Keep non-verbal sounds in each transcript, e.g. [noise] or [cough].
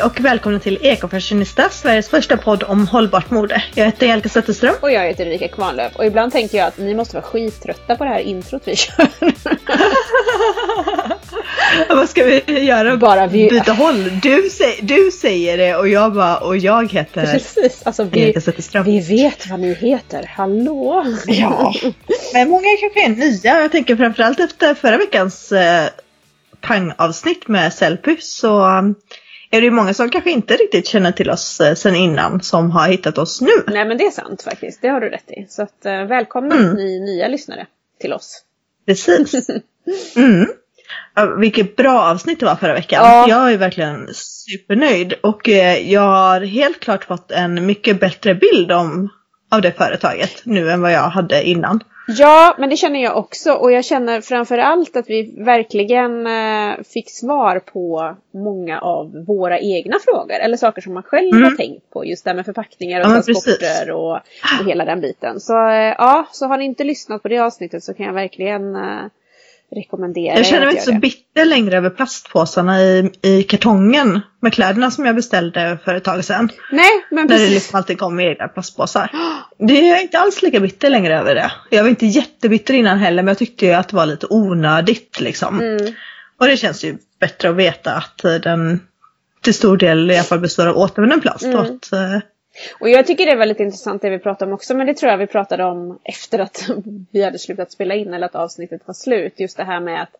Hej och välkomna till Ekofashionista, Sveriges första podd om hållbart mode. Jag heter Jelka Zetterström. Och jag heter Erika Kvarnlöf. Och ibland tänker jag att ni måste vara skittrötta på det här introt vi kör. [laughs] Vad ska vi göra? Bara vi... Byta håll. Du, sä du säger det och jag bara, och jag heter Precis, alltså vi, vi vet vad ni heter. Hallå! Ja, men många kanske är nya. Jag tänker framförallt efter förra veckans eh, pangavsnitt med Sellpy så är det många som kanske inte riktigt känner till oss eh, sen innan som har hittat oss nu. Nej men det är sant faktiskt, det har du rätt i. Så att, eh, välkomna Mm. ni nya lyssnare till oss. Precis. [laughs] Mm. Vilket bra avsnitt det var förra veckan. Ja. Jag är verkligen supernöjd och eh, jag har helt klart fått en mycket bättre bild om, av det företaget nu än vad jag hade innan. Ja, men det känner jag också. Och jag känner framför allt att vi verkligen eh, fick svar på många av våra egna frågor. Eller saker som man själv Mm. har tänkt på. Just det här med förpackningar och Ja, transporter och, och hela den biten. Så eh, ja, så har ni inte lyssnat på det avsnittet så kan jag verkligen eh, rekommendera Jag känner er mig inte så bitter längre över plastpåsarna i, i kartongen med kläderna som jag beställde för ett tag sedan. Nej, men När det precis. liksom alltid kom i plastpåsar. [gasps] Det är inte alls lika bitter längre över det. Jag var inte jättebitter innan heller men jag tyckte ju att det var lite onödigt liksom. Mm. Och det känns ju bättre att veta att eh, den till stor del i alla fall består av återvunnen plast. Mm. Och att, eh, Och jag tycker det är väldigt intressant det vi pratar om också, men det tror jag vi pratade om efter att [laughs] vi hade slutat spela in eller att avsnittet var slut. Just det här med att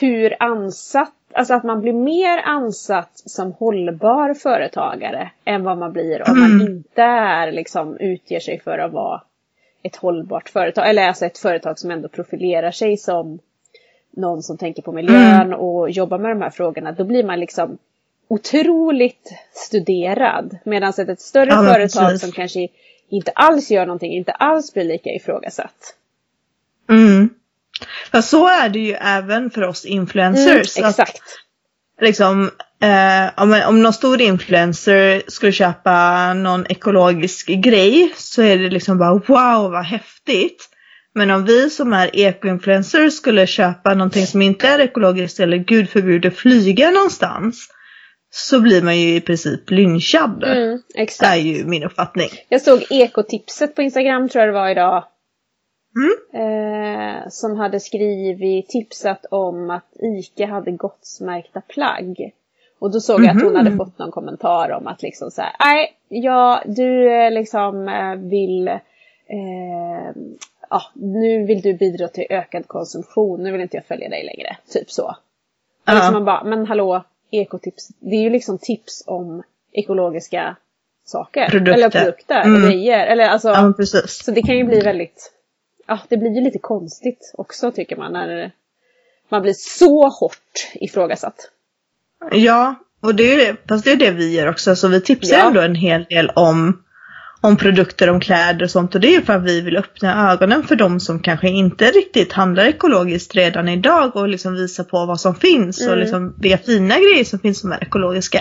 hur ansatt, alltså att man blir mer ansatt som hållbar företagare än vad man blir om man Mm. inte är liksom utger sig för att vara ett hållbart företag, eller alltså ett företag som ändå profilerar sig som någon som tänker på miljön och jobbar med de här frågorna. Då blir man liksom otroligt studerad. Medan ett, ett större Ja, företag precis. som kanske inte alls gör någonting, inte alls blir lika ifrågasatt. mm. Fast så är det ju även för oss influencers. Mm, att exakt. liksom, eh, om, om någon stor influencer skulle köpa någon ekologisk grej så är det liksom bara wow vad häftigt. Men om vi som är ekoinfluencers skulle köpa någonting som inte är ekologiskt eller gud förbjude flyga någonstans så blir man ju i princip lynchad. Mm, Det är exakt. ju min uppfattning. Jag såg ekotipset på Instagram tror jag det var idag. Mm. Eh, som hade skrivit, tipsat om att ICA hade gottsmärkta plagg. Och då såg jag att hon Mhm. hade fått någon kommentar om att liksom så här, nej, ja, du eh, liksom eh, vill, eh, ja, nu vill du bidra till ökad konsumtion, nu vill inte jag följa dig längre. Typ så. Och liksom man bara, men hallå, ekotips, det är ju liksom tips om ekologiska saker. Produkter. Eller produkter, Mm. och grejer. Eller alltså, Ja, precis. så det kan ju bli väldigt, ja det blir ju lite konstigt också tycker man när man blir så hårt ifrågasatt. Ja, och det är ju det, fast det är det vi gör också. Så vi tipsar Ja. ändå en hel del om, om produkter, om kläder och sånt. Och det är för att vi vill öppna ögonen för de som kanske inte riktigt handlar ekologiskt redan idag och liksom visa på vad som finns och Mm. liksom vilka fina grejer som finns som är ekologiska.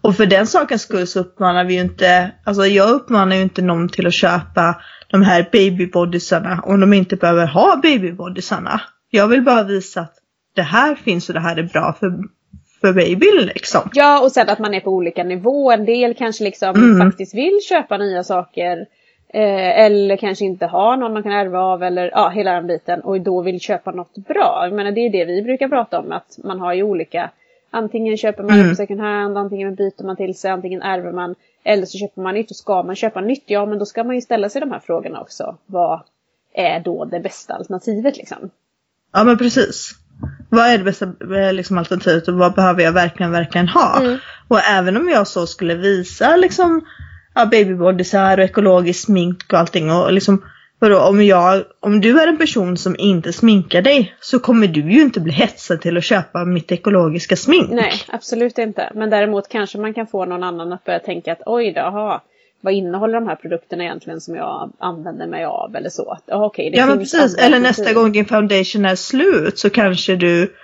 Och för den sakens skull så uppmanar vi ju inte, alltså jag uppmanar ju inte någon till att köpa de här babybodysarna om de inte behöver ha babybodysarna. Jag vill bara visa att det här finns och det här är bra för, för babyn liksom. Ja och sen att man är på olika nivåer. En del kanske liksom Mm. faktiskt vill köpa nya saker. Eh, eller kanske inte har någon man kan ärva av eller ja, hela den biten. Och då vill köpa något bra. Jag menar det är det vi brukar prata om. Att man har ju olika. Antingen köper man Mm. på second hand, antingen byter man till sig, antingen ärver man. Eller så köper man nytt och ska man köpa nytt, ja men då ska man ju ställa sig de här frågorna också. Vad är då det bästa alternativet liksom? Ja men precis. Vad är det bästa eh, liksom, alternativet och vad behöver jag verkligen, verkligen ha? Mm. Och även om jag så skulle visa liksom ja, babybodysar och ekologiskt smink och allting och liksom vadå, om, jag, om du är en person som inte sminkar dig så kommer du ju inte bli hetsad till att köpa mitt ekologiska smink. Nej, absolut inte. Men däremot kanske man kan få någon annan att börja tänka att oj då, aha, vad innehåller de här produkterna egentligen som jag använder mig av eller så. Att, okej, det Ja men precis, eller nästa gång din foundation är slut så kanske du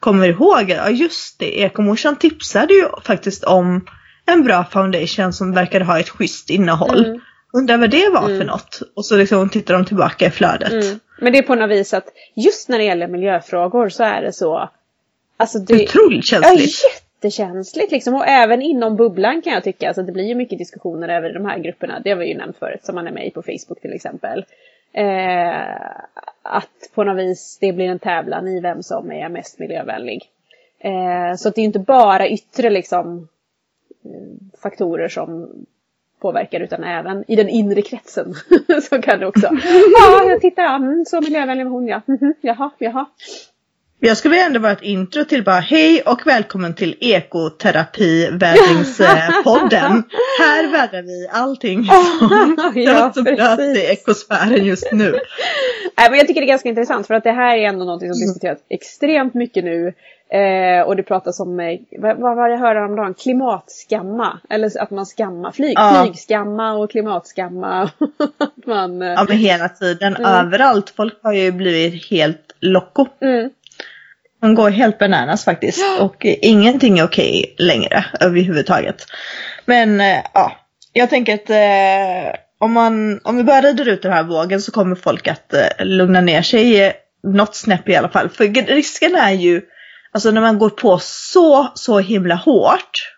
kommer ihåg, ja just det, ekomorsan tipsade ju faktiskt om en bra foundation som verkade ha ett schysst innehåll. Mm. Undrar vad det var Mm. för något. Och så liksom tittar de tillbaka i flödet. Mm. Men det är på något vis att just när det gäller miljöfrågor så är det så. Alltså det, Otroligt ja, känsligt. Jättekänsligt liksom. Och även inom bubblan kan jag tycka. Alltså det blir ju mycket diskussioner över de här grupperna. Det har vi ju nämnt förut, som man är med i på Facebook till exempel. Eh, att på något vis det blir en tävlan i vem som är mest miljövänlig. Eh, så det är inte bara yttre liksom eh, faktorer som påverkar utan även i den inre kretsen. [laughs] så kan det också. [laughs] Ja, jag tittar, mm, så miljövänlig var hon ja. Mm, jaha, jaha. Jag skulle ändå vara ett intro till bara hej och välkommen till ekoterapivärdringspodden. [laughs] Här vädrar vi allting som ja, som [laughs] blöt [laughs] i ekosfären just nu. Nej, men jag tycker det är ganska intressant för att det här är ändå något som diskuteras extremt mycket nu. Eh, och det pratas om, eh, vad, var det jag hörde om dagen? Klimatskamma. Eller att man skammar, flyg, ja. flygskamma och klimatskamma. man, eh... Ja men hela tiden, mm. överallt. Folk har ju blivit helt locko. Mm. Man går helt bananas faktiskt. Och ingenting är okej längre överhuvudtaget. Men eh, ja, jag tänker att eh, om, man, om vi bara rider ut den här vågen så kommer folk att eh, lugna ner sig något snäpp i alla fall. För risken är ju, alltså när man går på så, så himla hårt.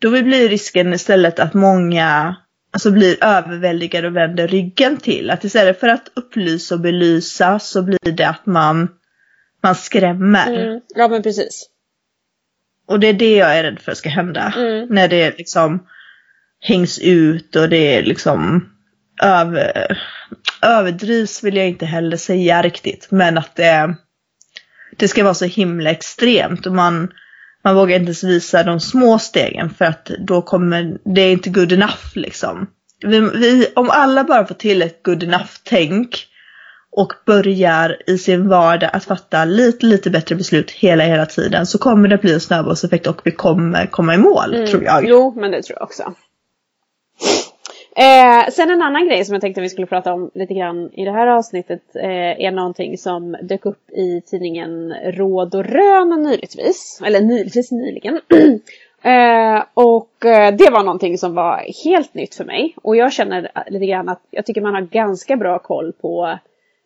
Då blir risken istället att många alltså blir överväldigade och vänder ryggen till. Att istället för att upplysa och belysa så blir det att man man skrämmer. Mm. Ja men precis. Och det är det jag är rädd för ska hända. Mm. När det liksom hängs ut och det är liksom över, överdrivs vill jag inte heller säga riktigt. Men att det, det ska vara så himla extremt och man, man vågar inte ens visa de små stegen för att då kommer det är inte good enough liksom. Vi, vi, om alla bara får till ett good enough-tänk och börjar i sin vardag att fatta lite, lite bättre beslut hela, hela tiden så kommer det bli en snöbollseffekt och vi kommer komma i mål, mm. tror jag. Jo, men det tror jag också. Eh, sen en annan grej som jag tänkte vi skulle prata om lite grann i det här avsnittet eh, är någonting som dök upp i tidningen Råd och Rön nyligtvis. Eller nyligtvis nyligen. [clears throat] eh, och eh, det var någonting som var helt nytt för mig. Och jag känner lite grann att jag tycker man har ganska bra koll på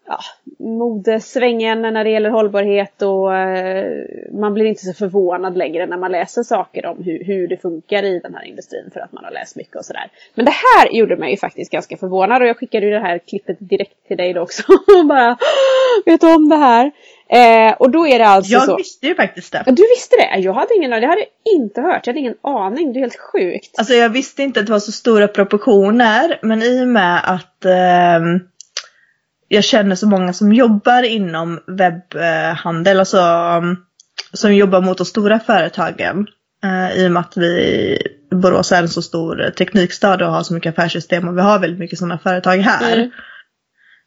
ja, modesvängen när det gäller hållbarhet och eh, man blir inte så förvånad längre när man läser saker om hur, hur det funkar i den här industrin för att man har läst mycket och sådär. Men det här gjorde mig faktiskt ganska förvånad och jag skickade ju det här klippet direkt till dig då också [laughs] och bara vet du om det här? Eh, och då är det alltså jag så. Jag visste ju faktiskt det. Du visste det? Jag hade ingen aning. Jag hade inte hört. Jag hade ingen aning. Det är helt sjukt. Alltså jag visste inte att det var så stora proportioner. Men i och med att eh, jag känner så många som jobbar inom webbhandel, alltså som jobbar mot de stora företagen. Uh, I och med att vi Borås är en så stor teknikstad och har så mycket affärssystem och vi har väldigt mycket sådana företag här. Mm.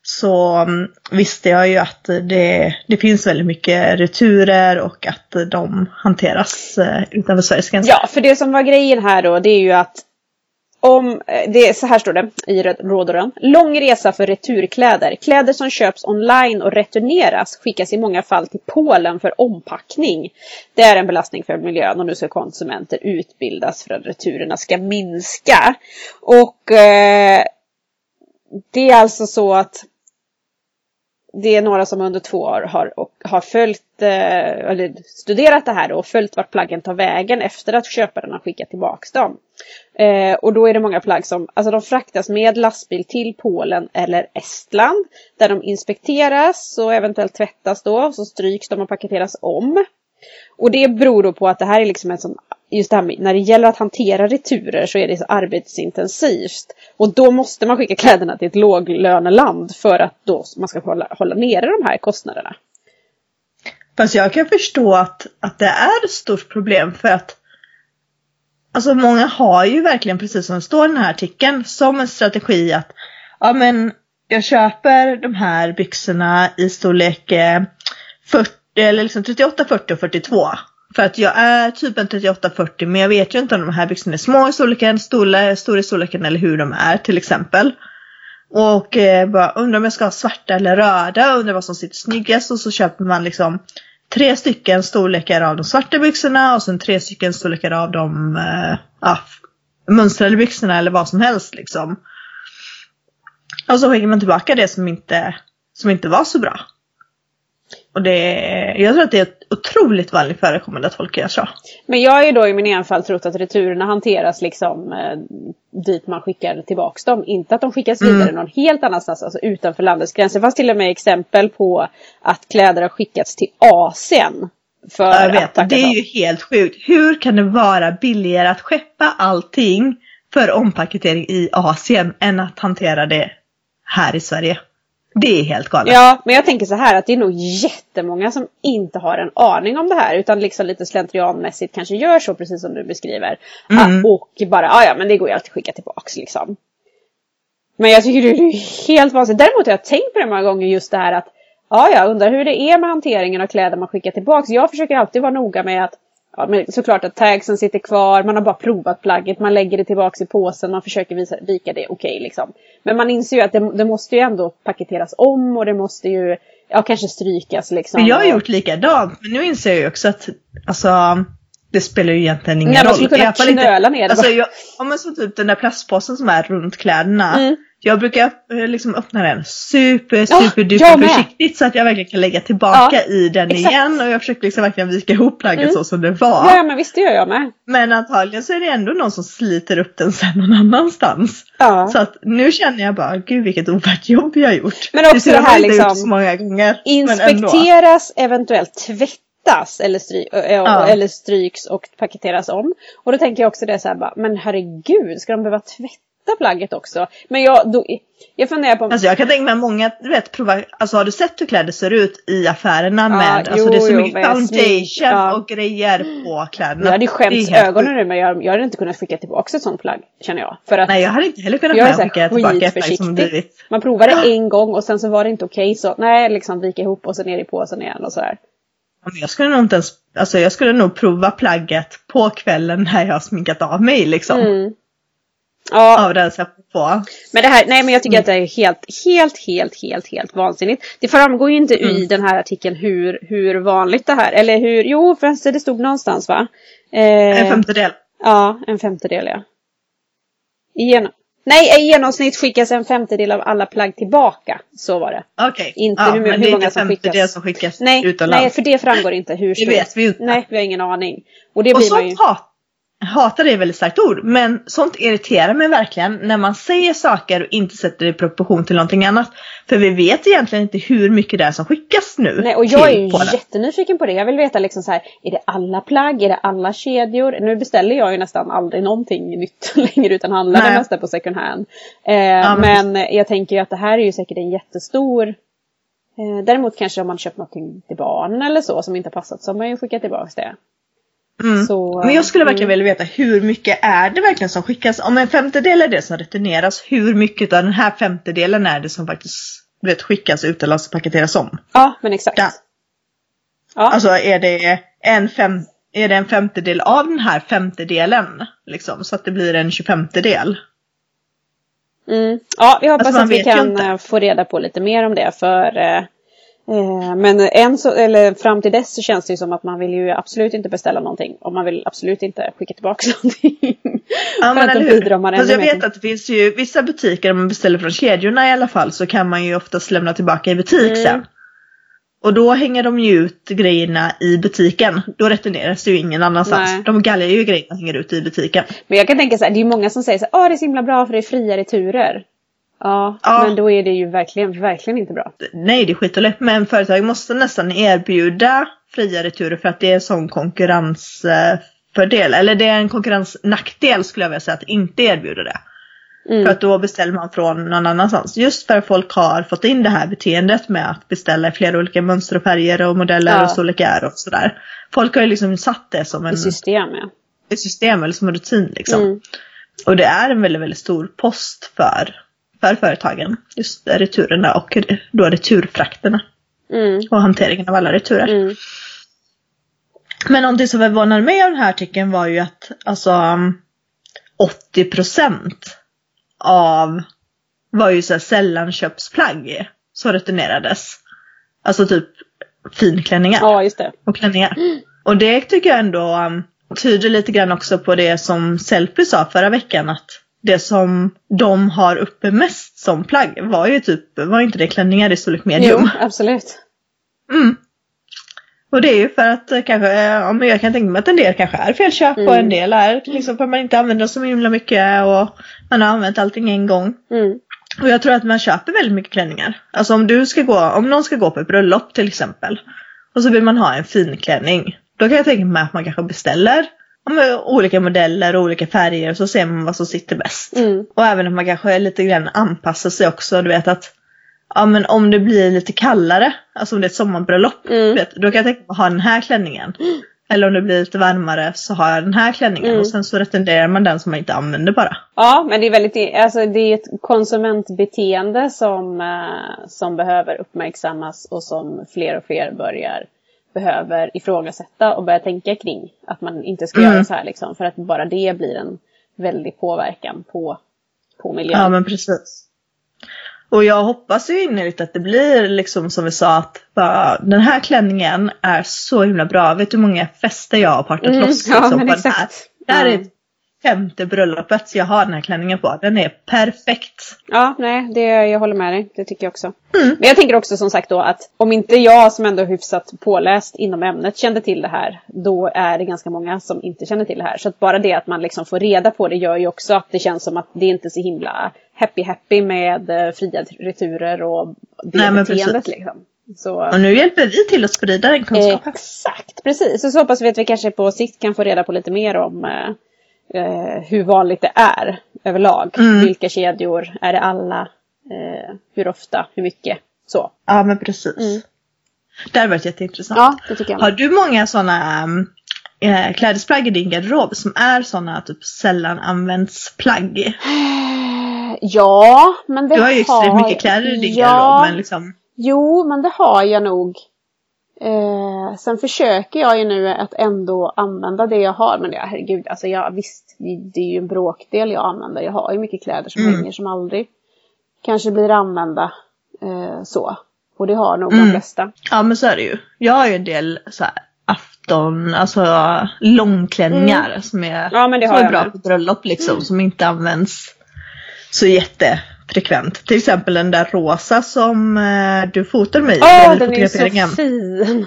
Så um, visste jag ju att det, det finns väldigt mycket returer och att de hanteras uh, utanför Sveriges gränser. Ja, för det som var grejen här då det är ju att om, eh, det, så här står det i råd. Lång resa för returkläder. Kläder som köps online och returneras skickas i många fall till Polen för ompackning. Det är en belastning för miljön och nu ska konsumenter utbildas för att returerna ska minska. Och eh, det är alltså så att det är några som under två år har, och, har följt, eh, eller studerat det här och följt vart plaggen tar vägen efter att köparen har skickat tillbaks dem. Eh, och då är det många plagg som, alltså de fraktas med lastbil till Polen eller Estland. Där de inspekteras och eventuellt tvättas då, så stryks de och paketeras om. Och det beror då på att det här är liksom en sån, just det här med, när det gäller att hantera returer så är det så arbetsintensivt. Och då måste man skicka kläderna till ett låglöneland för att då man ska hålla, hålla nere de här kostnaderna. Fast jag kan förstå att, att det är ett stort problem för att Alltså många har ju verkligen, precis som det står i den här artikeln, som en strategi att ja men jag köper de här byxorna i storlek eh, 40 eller liksom 38, 40 och 42. För att jag är typ en 38-40 men jag vet ju inte om de här byxorna är små i storleken, stora, stora i storleken eller hur de är till exempel. Och eh, bara undrar om jag ska ha svarta eller röda, undrar vad som sitter snyggast och så köper man liksom tre stycken storlekar av de svarta byxorna och sen tre stycken storlekar av de eh, ja, mönstrade byxorna eller vad som helst liksom. Och så skickar man tillbaka det som inte, som inte var så bra. Och det, jag tror att det är otroligt vanligt förekommande att folk gör så. Men jag har ju då i min enfald trott att returerna hanteras liksom eh, dit man skickar tillbaks dem. Inte att de skickas vidare Mm. någon helt annanstans, alltså utanför landets gränser. Det fanns till och med exempel på att kläder har skickats till Asien. För Jag att vet, packas det är om. ju helt sjukt. Hur kan det vara billigare att skeppa allting för ompaketering i Asien än att hantera det här i Sverige? Det är helt galet. Ja, men jag tänker så här att det är nog jättemånga som inte har en aning om det här utan liksom lite slentrianmässigt kanske gör så precis som du beskriver. Mm. Ah, och bara, ah, ja men det går ju alltid att skicka tillbaks liksom. Men jag tycker det är helt vansinnigt. Däremot har jag tänkt på det många gånger just det här att ja, jag undrar hur det är med hanteringen av kläder man skickar tillbaks. Jag försöker alltid vara noga med att Ja, men såklart att tagsen sitter kvar, man har bara provat plagget, man lägger det tillbaks i påsen, man försöker visa, vika det okej liksom. Men man inser ju att det, det måste ju ändå paketeras om och det måste ju, ja kanske strykas liksom. Men jag har gjort likadant. Men nu inser jag ju också att alltså, det spelar ju egentligen ingen Nej, man roll. skulle kunna knöla ner det Alltså, jag, om man så typ den där plastpåsen som är runt kläderna. Mm. Jag brukar eh, liksom öppna den super, Ja, super, duper med. försiktigt så att jag verkligen kan lägga tillbaka Ja, i den exakt. igen. Och jag försöker liksom verkligen vika ihop plagget Mm. så som det var. Ja, ja, men visst det gör jag med. Men antagligen så är det ändå någon som sliter upp den sen någon annanstans. Ja. Så att nu känner jag bara, gud vilket ovärt jobb jag har gjort. Men också det jag här liksom- så många gånger. Inspekteras, eventuellt tvättas eller, stry Ja. eller stryks och paketeras om. Och då tänker jag också det så här bara, men herregud, ska de behöva tvätta plagget också? Men jag, då, jag funderar på... Alltså jag kan tänka mig många, du vet, prova, alltså har du sett hur kläder ser ut i affärerna Ja, med, alltså jo, det är så jo, mycket foundation ja. och grejer på kläderna. jag hade skämts ögonen ur mig, jag, jag hade inte kunnat skicka tillbaka ett sånt plagg, känner jag. För att Nej jag hade inte heller kunnat Jag med skicka tillbaka ett plagg som blivit. man provar det en gång och sen så var det inte okej så, nej, liksom vika ihop och så ner i påsen igen och sådär. Jag skulle nog inte ens, alltså jag skulle nog prova plagget på kvällen när jag har sminkat av mig liksom. Mm. Ja, Av den jag på. Men det här, nej men jag tycker att det är helt, helt, helt, helt, helt vansinnigt. Det framgår ju inte i Mm. den här artikeln hur, hur vanligt det här, eller hur, jo förresten det stod någonstans va? Eh, En femtedel. Ja, en femtedel ja. I genom, nej, i genomsnitt skickas en femtedel av alla plagg tillbaka. Så var det. Okej. Inte ja, hur- men hur det är många inte som skickas. som skickas Nej, utomlands. nej, för det framgår inte hur Det stort. vet vi inte. Nej, vi har ingen aning. Och det Och blir man ju... hat, hatar är ett väldigt starkt ord, men sånt irriterar mig verkligen när man säger saker och inte sätter det i proportion till någonting annat. För vi vet egentligen inte hur mycket det är som skickas nu. Nej, och jag är ju jättenyfiken på det. Jag vill veta liksom så här, är det alla plagg? Är det alla kedjor? Nu beställer jag ju nästan aldrig någonting nytt [laughs] längre utan handlar det mesta på second hand. Eh, men men jag tänker ju att det här är ju säkert en jättestor eh, Däremot kanske om man köpt någonting till barn eller så som inte passat så har man ju skickat tillbaka det. Mm. Så, Men jag skulle verkligen mm. vilja veta hur mycket är det verkligen som skickas? Om en femtedel är det som returneras, hur mycket av den här femtedelen är det som faktiskt vet, skickas utomlands och paketeras om? Ja, men exakt. Ja. Alltså är det en, fem, är det en femtedel av den här femtedelen? Liksom, så att det blir en tjugofemtedel? Mm. Ja, vi hoppas Alltså, att vi kan eh, få reda på lite mer om det för eh, men än så, eller fram till dess så känns det ju som att man vill ju absolut inte beställa någonting och man vill absolut inte skicka tillbaka [laughs] någonting. Ja, men eller hur? man Fast jag vet till- att det finns ju vissa butiker, om man beställer från kedjorna i alla fall, så kan man ju oftast lämna tillbaka i butik Mm. sen. Och då hänger de ju ut grejerna i butiken. Då returneras det ju ingen annanstans. Nej. De galgar ju grejerna och hänger ut i butiken. Men jag kan tänka så här, det är många som säger så här, åh det är så himla bra för det är fria returer. Ja, Ja. men då är det ju verkligen, verkligen inte bra. Nej, det är skitdåligt. Men företag måste nästan erbjuda fria returer för att det är en sån konkurrensfördel. Eller det är en konkurrensnackdel skulle jag vilja säga att inte erbjuda det. Mm. För att då beställer man från någon annanstans. Just för att folk har fått in det här beteendet med att beställa i flera olika mönster och färger och modeller Ja. och storlekar och sådär. Folk har ju liksom satt det som en, I system ja. ett system eller som en rutin liksom. Mm. Och det är en väldigt, väldigt stor post för, för företagen. Just returerna och då returfrakterna Mm. och hanteringen av alla returer. Mm. Men någonting som förvånade mig av den här artikeln var ju att alltså um, 80% av var ju så här sällanköpsplagg som returnerades. Alltså typ finklänningar Ja, just det. och klänningar. Och det tycker jag ändå um, tyder lite grann också på det som Sellpy sa förra veckan att det som de har uppe mest som plagg var ju typ, var inte det klänningar i storlek medium? Jo, absolut. Mm. Och det är ju för att eh, kanske, eh, ja, men jag kan tänka mig att en del kanske är felköp och Mm. en del är liksom för att man inte använder så himla mycket och man har använt allting en gång. Mm. Och jag tror att man köper väldigt mycket klänningar. Alltså om du ska gå, om någon ska gå på ett bröllop till exempel. Och så vill man ha en fin klänning. Då kan jag tänka mig att man kanske beställer ja, olika modeller och olika färger och så ser man vad som sitter bäst. Mm. Och även om man kanske lite grann anpassar sig också. Du vet att ja, men om det blir lite kallare, alltså om det är ett sommarbröllop. Mm. Vet, då kan jag tänka mig att ha den här klänningen. Eller om det blir lite varmare så har jag den här klänningen. Mm. Och sen så retenderar man den som man inte använder bara. Ja, men det är väldigt, alltså det är ett konsumentbeteende som, eh, som behöver uppmärksammas och som fler och fler börjar behöver ifrågasätta och börja tänka kring. Att man inte ska Mm. göra så här liksom, för att bara det blir en väldig påverkan på, på miljön. Ja men precis. Och jag hoppas ju innerligt att det blir liksom som vi sa att bara, den här klänningen är så himla bra. Vet du hur många fester jag har partat Mm, loss ja, liksom, men på den här? exakt. Det här Ja. är femte bröllopet jag har den här klänningen på. Den är perfekt. Ja, nej, det, jag håller med dig. Det tycker jag också. Mm. Men jag tänker också som sagt då att om inte jag som ändå är hyfsat påläst inom ämnet kände till det här, då är det ganska många som inte känner till det här. Så att bara det att man liksom får reda på det gör ju också att det känns som att det inte är så himla happy happy med eh, fria returer och det Nej, men beteendet precis. liksom. Så, Och nu hjälper vi till att sprida den kunskapen. Exakt, precis. Och så hoppas vi att vi kanske på sikt kan få reda på lite mer om eh, eh, hur vanligt det är överlag. Mm. Vilka kedjor, är det alla, eh, hur ofta, hur mycket, så. Ja men precis. Mm. Det hade varit jätteintressant. Ja, det tycker jag. Har du många sådana äh, klädesplagg i din garderob som är sådana typ sällan används plagg? Eh, [sighs] Ja, men det Du har ju extremt mycket kläder i din ja, garderob men liksom Jo, men det har jag nog. Eh, sen försöker jag ju nu att ändå använda det jag har. Men ja, herregud, alltså jag, visst, det- det är ju en bråkdel jag använder. Jag har ju mycket kläder som Mm. hänger som aldrig kanske blir använda. Eh, så. Och det har nog Mm. de flesta. Ja men så är det ju. Jag har ju en del så här afton, alltså långklänningar som är, Mm. Ja, det som är bra med. Mm. på bröllop liksom som inte används så jättefrekvent. Till exempel den där rosa som eh, du fotade mig i Åh, den är så fin!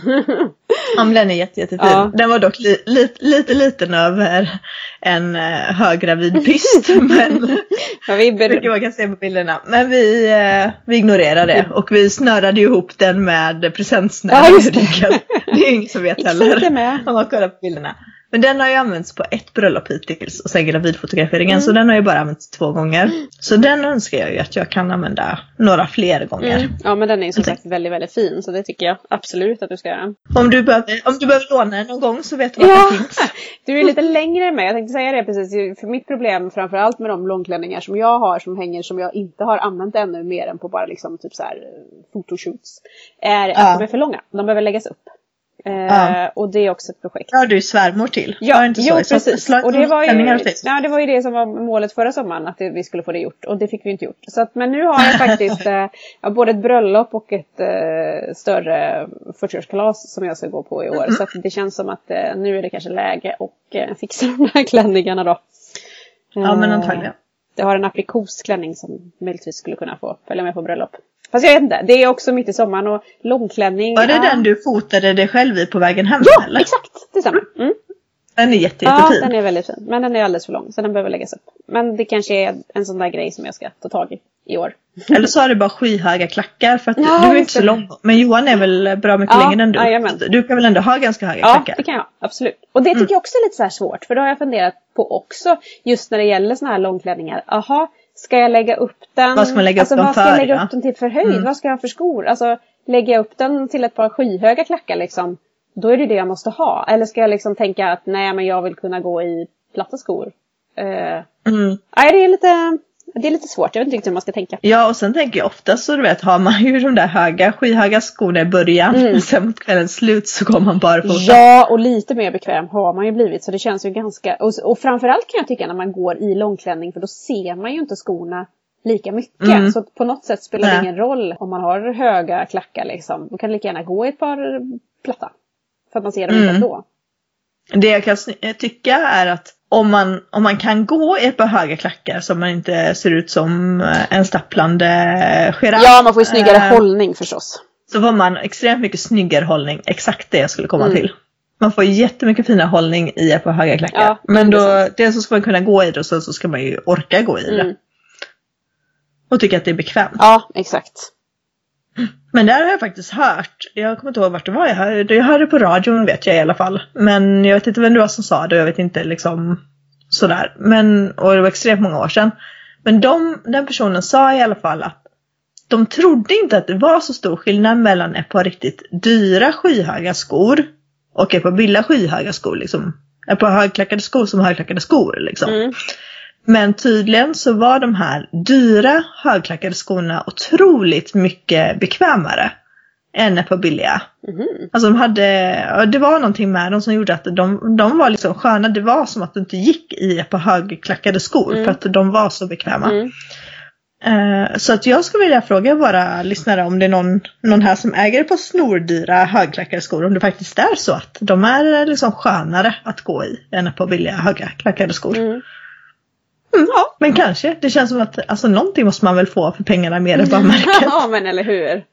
Ja men den är jätte, jättefin. Ja. Den var dock li, li, lite liten över en uh, höggravid byst. [laughs] men ja, vi ber- vilket man kan se på bilderna. Men vi, eh, vi ignorerar det och vi snörade ihop den med presentsnöre Ja, det. Det är ingen som vet heller. Om man kollar på bilderna. Men den har ju använts på ett bröllop hittills och sen gravidfotograferingen Mm. så den har ju bara använts två gånger. Så den önskar jag ju att jag kan använda några fler gånger. Mm. Ja, men den är ju som sagt väldigt, väldigt fin. Så det tycker jag absolut att du ska göra. Om, du behöver, om du behöver låna den någon gång så vet du Ja, den finns. [laughs] du är lite längre än mig. Jag tänkte säga det precis. För mitt problem framförallt med de långklänningar som jag har som hänger som jag inte har använt ännu mer än på bara liksom typ så här eh, fotoshoots. Är att Ja. de är för långa. De behöver läggas upp. Eh, Ja. Och det är också ett projekt. Har du svärmor till. Ja, inte jo så? Så precis. ett Och det var, ju, ja, det var ju det som var målet förra sommaren, att det, vi skulle få det gjort. Och det fick vi inte gjort. Så att, men nu har jag [laughs] faktiskt eh, ja, både ett bröllop och ett eh, större 40-årskalas som jag ska gå på i år. Så att det känns som att eh, nu är det kanske läge och eh, fixa [laughs] de här klänningarna då. Ja men Eh, antagligen. Jag har en aprikosklänning som möjligtvis skulle kunna få följa med på bröllop. Fast jag vet inte, det är också mitt i sommaren och långklänning. Var det ja. den du fotade dig själv i på vägen hem? Ja, eller? exakt! Det stämmer. Mm. Den är jätte, Ja, jättefin. den är väldigt fin. Men den är alldeles för lång så den behöver läggas upp. Men det kanske är en sån där grej som jag ska ta tag i i år. [laughs] Eller så har du bara skyhöga klackar för att Ja, du är inte så lång. Men Johan är väl bra mycket Ja, längre än du. jajamän. Du kan väl ändå ha ganska höga Ja, klackar? det kan jag. Absolut. Och det tycker jag också är lite så svårt. För det har jag funderat på också. Just när det gäller såna här långklänningar. Aha, ska jag lägga upp den? Vad ska man lägga upp alltså, dem vad ska jag lägga upp den till för höjd? Mm. Vad ska jag ha för skor? Alltså, lägger jag upp den till ett par skyhöga klackar liksom. Då är det det jag måste ha. Eller ska jag liksom tänka att nej men jag vill kunna gå i platta skor. Uh, Mm. nej, det är lite... Det är lite svårt, jag vet inte riktigt hur man ska tänka. Ja och sen tänker jag ofta så du vet har man [laughs] ju de där höga, skyhöga skorna i början. Mm. [laughs] Sen mot kvällens slut så går man barfota. Ja, och lite mer bekväm har man ju blivit. Så det känns ju ganska... Och, och framförallt kan jag tycka när man går i långklänning för då ser man ju inte skorna lika mycket. Mm. Så på något sätt spelar det ingen roll om man har höga klackar liksom. Då kan lika gärna gå i ett par platta. För att man ser dem Mm. inte ändå. Det jag kan tycka är att om man, om man kan gå i ett par höga klackar så man inte ser ut som eh, en stapplande giraff. Ja, man får ju snyggare Eh, hållning förstås. så får man extremt mycket snyggare hållning. Exakt det jag skulle komma Mm. till. Man får jättemycket finare hållning i ett par höga klackar. Ja, Men då, dels så ska man kunna gå i det och sen så ska man ju orka gå i det. Mm. Och tycka att det är bekvämt. Ja, exakt. Men där har jag faktiskt hört, jag kommer inte ihåg vart det var jag hörde, jag hörde på radion vet jag i alla fall. Men jag vet inte vem det var som sa det och jag vet inte liksom sådär. Men, och det var extremt många år sedan. Men de, den personen sa i alla fall att de trodde inte att det var så stor skillnad mellan ett par riktigt dyra skyhöga skor och ett par billiga skyhöga skor. Liksom. Ett par högklackade skor som högklackade skor. Liksom. Mm. Men tydligen så var de här dyra högklackade skorna otroligt mycket bekvämare än ett par billiga. Mhm. Alltså de hade, det var någonting med dem som gjorde att de, de var liksom sköna. Det var som att du inte gick i ett par högklackade skor Mm. för att de var så bekväma. Mm. Eh, så att jag skulle vilja fråga våra lyssnare om det är någon, någon här som äger ett par snordyra högklackade skor. Om det faktiskt är så att de är liksom skönare att gå i än ett par billiga högklackade skor. Mm. Ja, men kanske. Det känns som att alltså, någonting måste man väl få för pengarna mer än bara [laughs] märket. ja, men eller hur.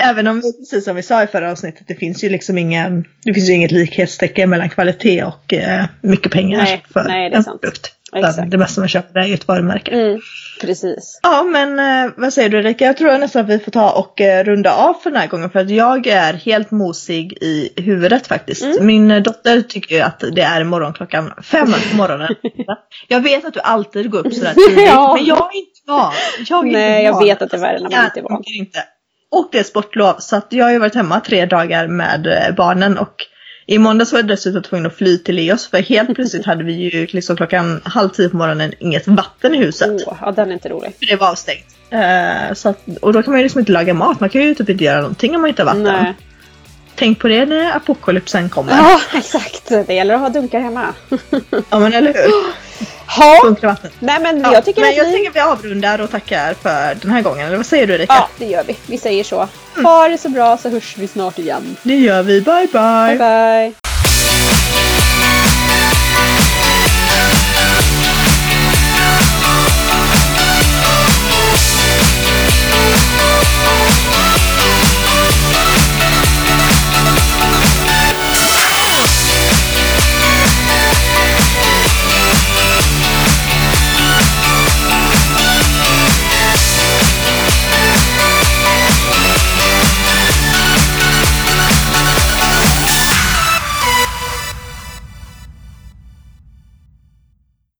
Även om, precis som vi sa i förra avsnittet, det finns ju liksom ingen, det finns ju inget likhetstecken mellan kvalitet och eh, mycket pengar Nej, för nej, en sant. produkt. Exakt. Det mesta man köper är ju ett varumärke. Mm. Precis. Ja, men eh, vad säger du Erika? Jag tror nästan att vi får ta och eh, runda av för den här gången för att jag är helt mosig i huvudet faktiskt. Mm. Min eh, dotter tycker ju att det är morgon klockan fem på morgonen. [laughs] jag vet att du alltid går upp sådär [laughs] tidigt, Ja. men jag är inte van. Jag är Nej, jag vet att det är värre när man inte är van. inte. Och det är sportlov så att jag har ju varit hemma tre dagar med barnen och i måndags var jag dessutom tvungen att fly till Leos för helt plötsligt hade vi ju liksom klockan halv tio på morgonen inget vatten i huset. Åh, ja, den är inte rolig. För det var avstängt. Eh, så att, och då kan man ju liksom inte laga mat. Man kan ju typ inte göra någonting om man inte har vatten. Nej. Tänk på det när apokalypsen kommer. Ja, exakt. Det gäller att ha dunkar hemma. Ja men eller hur? Vattnet. Nej, men Ja, jag tycker men att jag vi... tänker att vi avrundar och tackar för den här gången. Eller vad säger du Erika? Ja, det gör vi. Vi säger så. Ha det så bra så hörs vi snart igen. Det gör vi. Bye bye! Bye, bye.